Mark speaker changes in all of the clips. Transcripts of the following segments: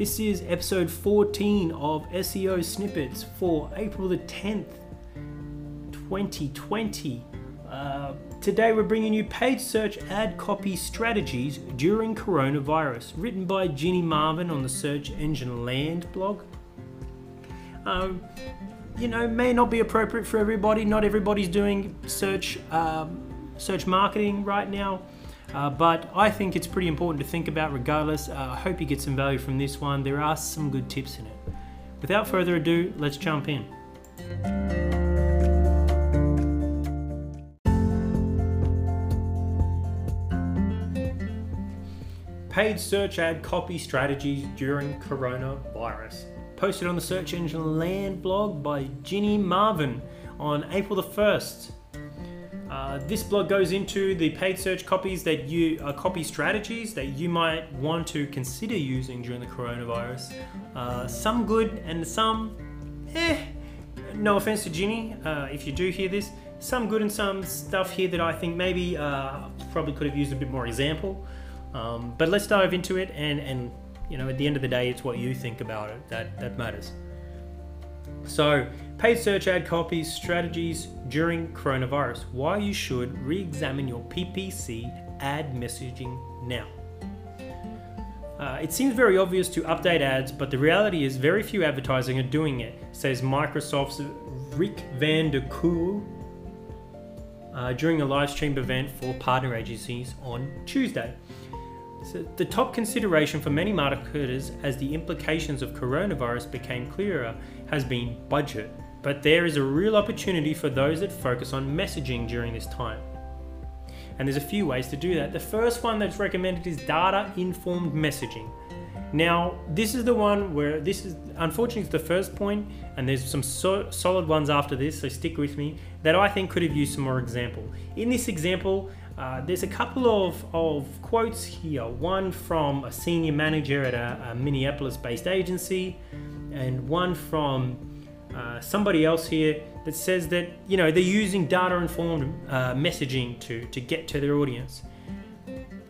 Speaker 1: This is episode 14 of SEO Snippets for April the 10th, 2020. Uh, today we're bringing you paid search ad copy strategies during coronavirus, written by Ginny Marvin on the Search Engine Land blog. Um, you know, may not be appropriate for everybody. Not everybody's doing search um, search marketing right now. Uh, but I think it's pretty important to think about regardless. Uh, I hope you get some value from this one. There are some good tips in it. Without further ado, let's jump in. Paid search ad copy strategies during coronavirus. Posted on the Search Engine Land blog by Ginny Marvin on April the 1st. Uh, this blog goes into the paid search copies that you uh, copy strategies that you might want to consider using during the coronavirus. Uh, some good and some, eh. No offense to Ginny, uh, if you do hear this, some good and some stuff here that I think maybe uh, probably could have used a bit more example. Um, but let's dive into it, and and you know at the end of the day, it's what you think about it that that matters. So, paid search ad copies strategies during coronavirus. Why you should re examine your PPC ad messaging now. Uh, it seems very obvious to update ads, but the reality is very few advertising are doing it, says Microsoft's Rick Van der Kooi uh, during a live stream event for partner agencies on Tuesday. So the top consideration for many marketers as the implications of coronavirus became clearer has been budget, but there is a real opportunity for those that focus on messaging during this time. And there's a few ways to do that. The first one that's recommended is data informed messaging. Now, this is the one where this is unfortunately it's the first point, and there's some so, solid ones after this, so stick with me, that I think could have used some more example. In this example, uh, there's a couple of, of quotes here. One from a senior manager at a, a Minneapolis based agency, and one from uh, somebody else here that says that you know they're using data informed uh, messaging to, to get to their audience.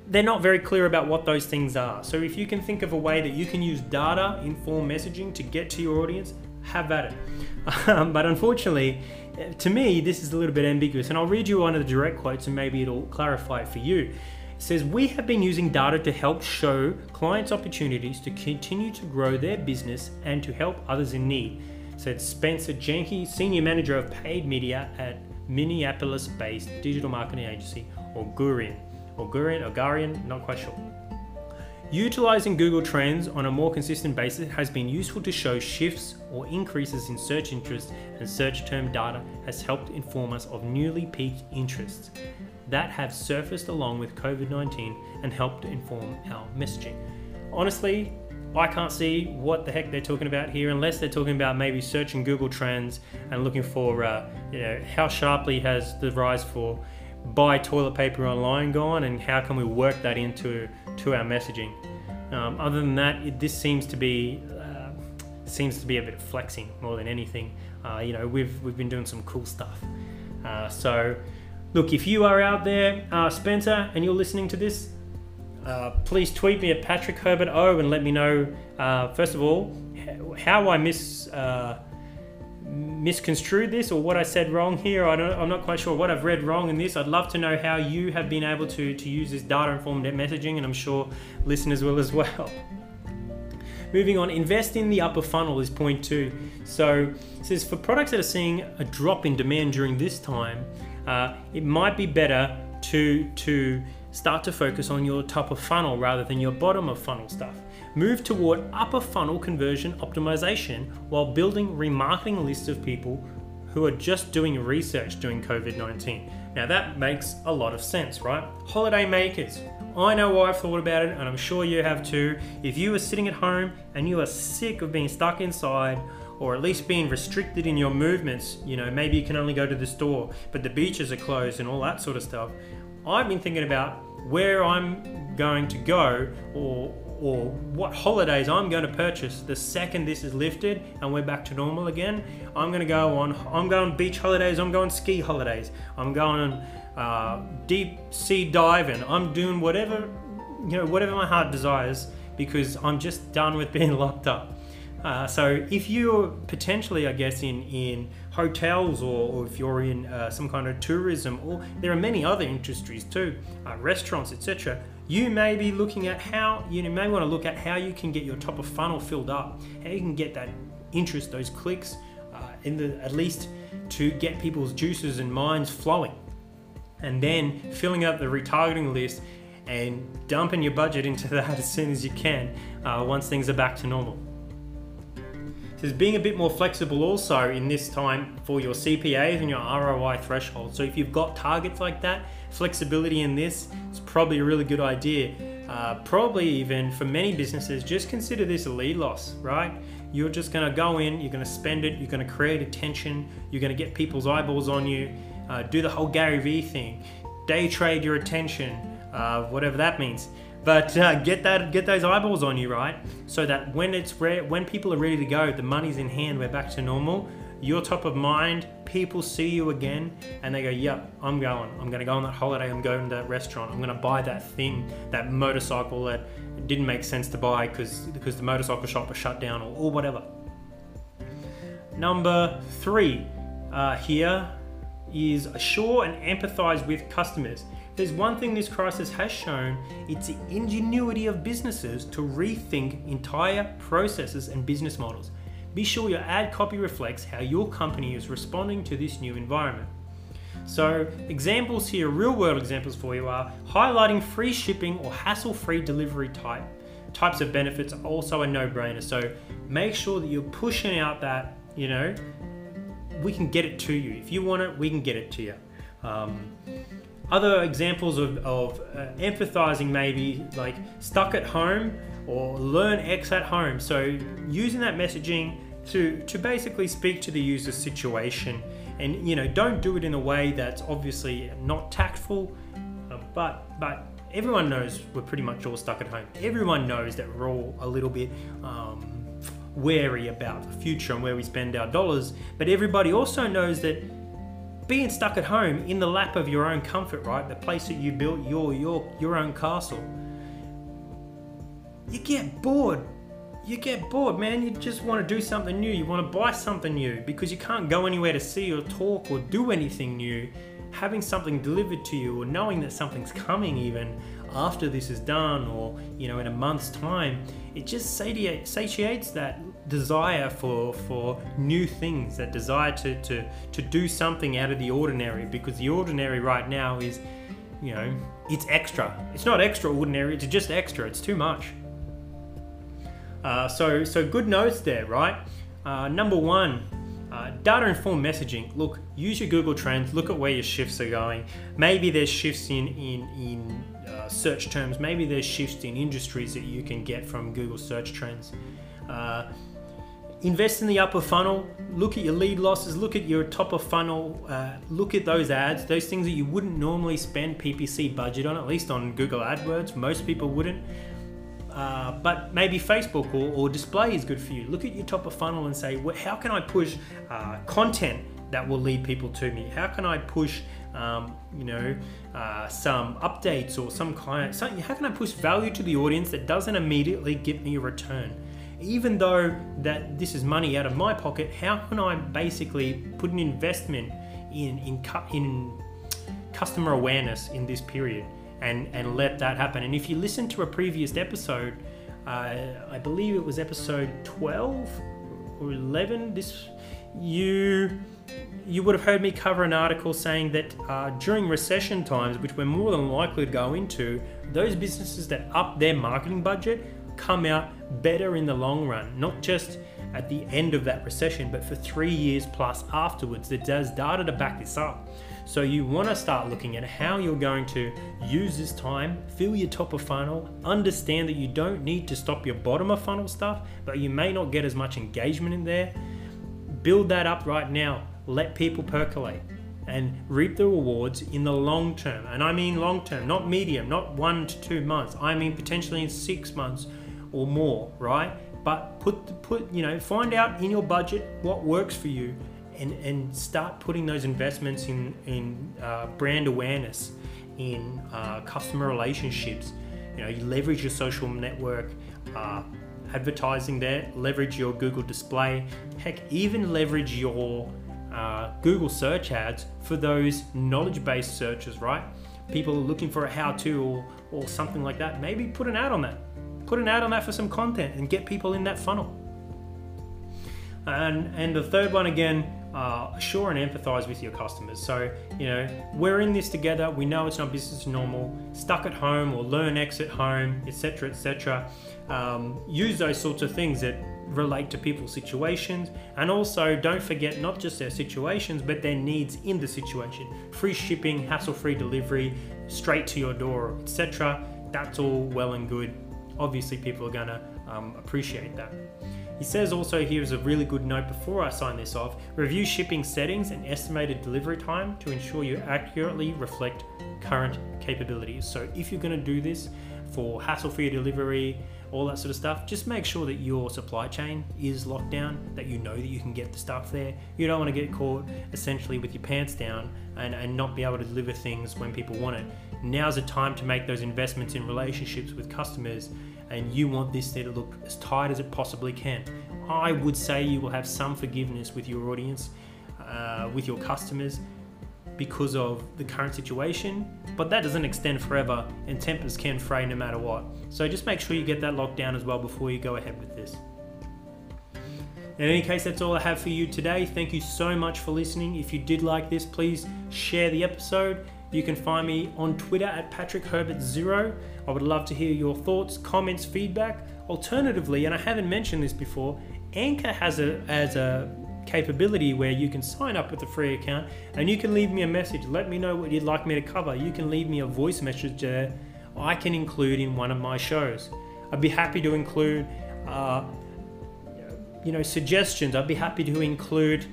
Speaker 1: They're not very clear about what those things are. So if you can think of a way that you can use data informed messaging to get to your audience, have at it. Um, but unfortunately, to me, this is a little bit ambiguous, and I'll read you one of the direct quotes and maybe it'll clarify it for you. Says, We have been using data to help show clients opportunities to continue to grow their business and to help others in need, said Spencer Jenke, Senior Manager of Paid Media at Minneapolis based digital marketing agency, Augurian. Augurian, Augurian, not quite sure. Utilizing Google Trends on a more consistent basis has been useful to show shifts or increases in search interest, and search term data has helped inform us of newly peaked interests that have surfaced along with COVID 19 and helped inform our messaging. Honestly, I can't see what the heck they're talking about here unless they're talking about maybe searching Google Trends and looking for, uh, you know, how sharply has the rise for buy toilet paper online gone and how can we work that into to our messaging. Um, other than that, it, this seems to be uh, seems to be a bit of flexing more than anything. Uh, you know, we've we've been doing some cool stuff. Uh, so, look, if you are out there, uh, Spencer, and you're listening to this, uh, please tweet me at Patrick Herbert O and let me know. Uh, first of all, how I miss misconstrued this or what I said wrong here. I am not quite sure what I've read wrong in this. I'd love to know how you have been able to, to use this data informed messaging, and I'm sure listeners will as well. Moving on, invest in the upper funnel is point two. So it says for products that are seeing a drop in demand during this time, uh, it might be better to to start to focus on your top of funnel rather than your bottom of funnel stuff. Move toward upper funnel conversion optimization while building remarketing lists of people who are just doing research during COVID 19. Now that makes a lot of sense, right? Holiday makers. I know why I've thought about it, and I'm sure you have too. If you are sitting at home and you are sick of being stuck inside, or at least being restricted in your movements, you know, maybe you can only go to the store, but the beaches are closed and all that sort of stuff. I've been thinking about where I'm going to go or or what holidays I'm going to purchase the second this is lifted and we're back to normal again. I'm going to go on. I'm going beach holidays. I'm going ski holidays. I'm going uh, deep sea diving. I'm doing whatever you know, whatever my heart desires because I'm just done with being locked up. Uh, so if you're potentially, I guess, in in hotels or, or if you're in uh, some kind of tourism, or there are many other industries too, uh, restaurants, etc. You may be looking at how you may want to look at how you can get your top of funnel filled up, how you can get that interest, those clicks, uh, in the at least to get people's juices and minds flowing, and then filling up the retargeting list and dumping your budget into that as soon as you can uh, once things are back to normal. So being a bit more flexible also in this time for your CPAs and your ROI threshold. So if you've got targets like that, flexibility in this is probably a really good idea. Uh, probably even for many businesses, just consider this a lead loss, right? You're just going to go in, you're going to spend it, you're going to create attention, you're going to get people's eyeballs on you, uh, do the whole Gary Vee thing, day trade your attention, uh, whatever that means. But uh, get that, get those eyeballs on you, right? So that when it's re- when people are ready to go, the money's in hand, we're back to normal. You're top of mind. People see you again, and they go, "Yep, I'm going. I'm going to go on that holiday. I'm going to that restaurant. I'm going to buy that thing, that motorcycle that didn't make sense to buy because because the motorcycle shop was shut down or, or whatever." Number three uh, here is assure and empathize with customers there's one thing this crisis has shown, it's the ingenuity of businesses to rethink entire processes and business models. Be sure your ad copy reflects how your company is responding to this new environment. So, examples here, real world examples for you are highlighting free shipping or hassle free delivery type. Types of benefits are also a no brainer. So, make sure that you're pushing out that, you know, we can get it to you. If you want it, we can get it to you. Um, other examples of, of uh, empathizing maybe like stuck at home or learn X at home. So using that messaging to, to basically speak to the user's situation and you know don't do it in a way that's obviously not tactful uh, but but everyone knows we're pretty much all stuck at home everyone knows that we're all a little bit um, wary about the future and where we spend our dollars but everybody also knows that being stuck at home in the lap of your own comfort, right? The place that you built your your your own castle. You get bored. You get bored, man. You just want to do something new. You want to buy something new because you can't go anywhere to see or talk or do anything new. Having something delivered to you or knowing that something's coming even after this is done or you know in a month's time, it just satiates that desire for for new things, that desire to, to, to do something out of the ordinary, because the ordinary right now is, you know, it's extra. It's not extraordinary, it's just extra, it's too much. Uh, so, so good notes there, right? Uh, number one, uh, data informed messaging. Look, use your Google Trends. Look at where your shifts are going. Maybe there's shifts in in in uh, search terms. Maybe there's shifts in industries that you can get from Google search trends. Uh, invest in the upper funnel look at your lead losses look at your top of funnel uh, look at those ads those things that you wouldn't normally spend ppc budget on at least on google adwords most people wouldn't uh, but maybe facebook or, or, display is good for you look at your top of funnel and say well, how can i push uh, content that will lead people to me how can i push um, you know, uh, some updates or some kind. Of, how can I push value to the audience that doesn't immediately give me a return? Even though that this is money out of my pocket, how can I basically put an investment in in in customer awareness in this period and and let that happen? And if you listen to a previous episode, uh, I believe it was episode 12 or 11. This you you would have heard me cover an article saying that uh, during recession times, which we're more than likely to go into, those businesses that up their marketing budget come out better in the long run, not just at the end of that recession, but for three years plus afterwards. There's data to back this up. So you want to start looking at how you're going to use this time, fill your top of funnel, understand that you don't need to stop your bottom of funnel stuff, but you may not get as much engagement in there. Build that up right now. Let people percolate and reap the rewards in the long term. And I mean long term, not medium, not one to two months. I mean potentially in six months or more, right? But put put you know find out in your budget what works for you, and and start putting those investments in in uh, brand awareness, in uh, customer relationships. You know, you leverage your social network. uh, advertising there, leverage your Google display, heck, even leverage your uh, Google search ads for those knowledge based searches, right? People looking for a how to or, or something like that. Maybe put an ad on that. Put an ad on that for some content and get people in that funnel. And, and the third one again, uh, assure and empathize with your customers. So, you know, we're in this together. We know it's not business normal. Stuck at home or learn exit home, etc., etc. Um, use those sorts of things that relate to people's situations, and also don't forget not just their situations, but their needs in the situation. Free shipping, hassle-free delivery, straight to your door, etc. That's all well and good. Obviously, people are gonna um, appreciate that. He says also here's a really good note before I sign this off review shipping settings and estimated delivery time to ensure you accurately reflect current capabilities. So, if you're going to do this for hassle free delivery, all that sort of stuff, just make sure that your supply chain is locked down, that you know that you can get the stuff there. You don't want to get caught essentially with your pants down and, and not be able to deliver things when people want it. Now's the time to make those investments in relationships with customers and you want this there to look as tight as it possibly can. I would say you will have some forgiveness with your audience, uh, with your customers, because of the current situation, but that doesn't extend forever, and tempers can fray no matter what. So just make sure you get that locked down as well before you go ahead with this. In any case, that's all I have for you today. Thank you so much for listening. If you did like this, please share the episode you can find me on Twitter at Patrick Herbert Zero. I would love to hear your thoughts, comments, feedback. Alternatively, and I haven't mentioned this before, Anchor has a as a capability where you can sign up with a free account and you can leave me a message. Let me know what you'd like me to cover. You can leave me a voice message there I can include in one of my shows. I'd be happy to include, uh, you know, suggestions. I'd be happy to include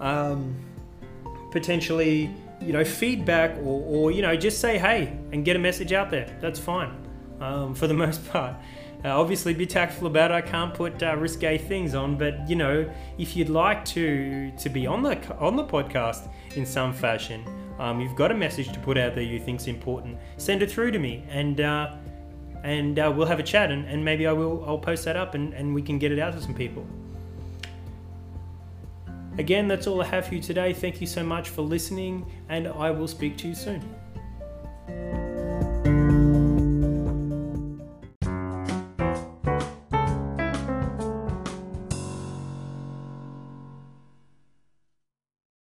Speaker 1: um, potentially you know, feedback or, or, you know, just say hey and get a message out there. That's fine um, for the most part. Uh, obviously, be tactful about it. I can't put uh, risque things on, but you know, if you'd like to to be on the on the podcast in some fashion, um, you've got a message to put out there you think's important. Send it through to me, and uh, and uh, we'll have a chat, and, and maybe I will I'll post that up, and, and we can get it out to some people. Again, that's all I have for you today. Thank you so much for listening, and I will speak to you soon.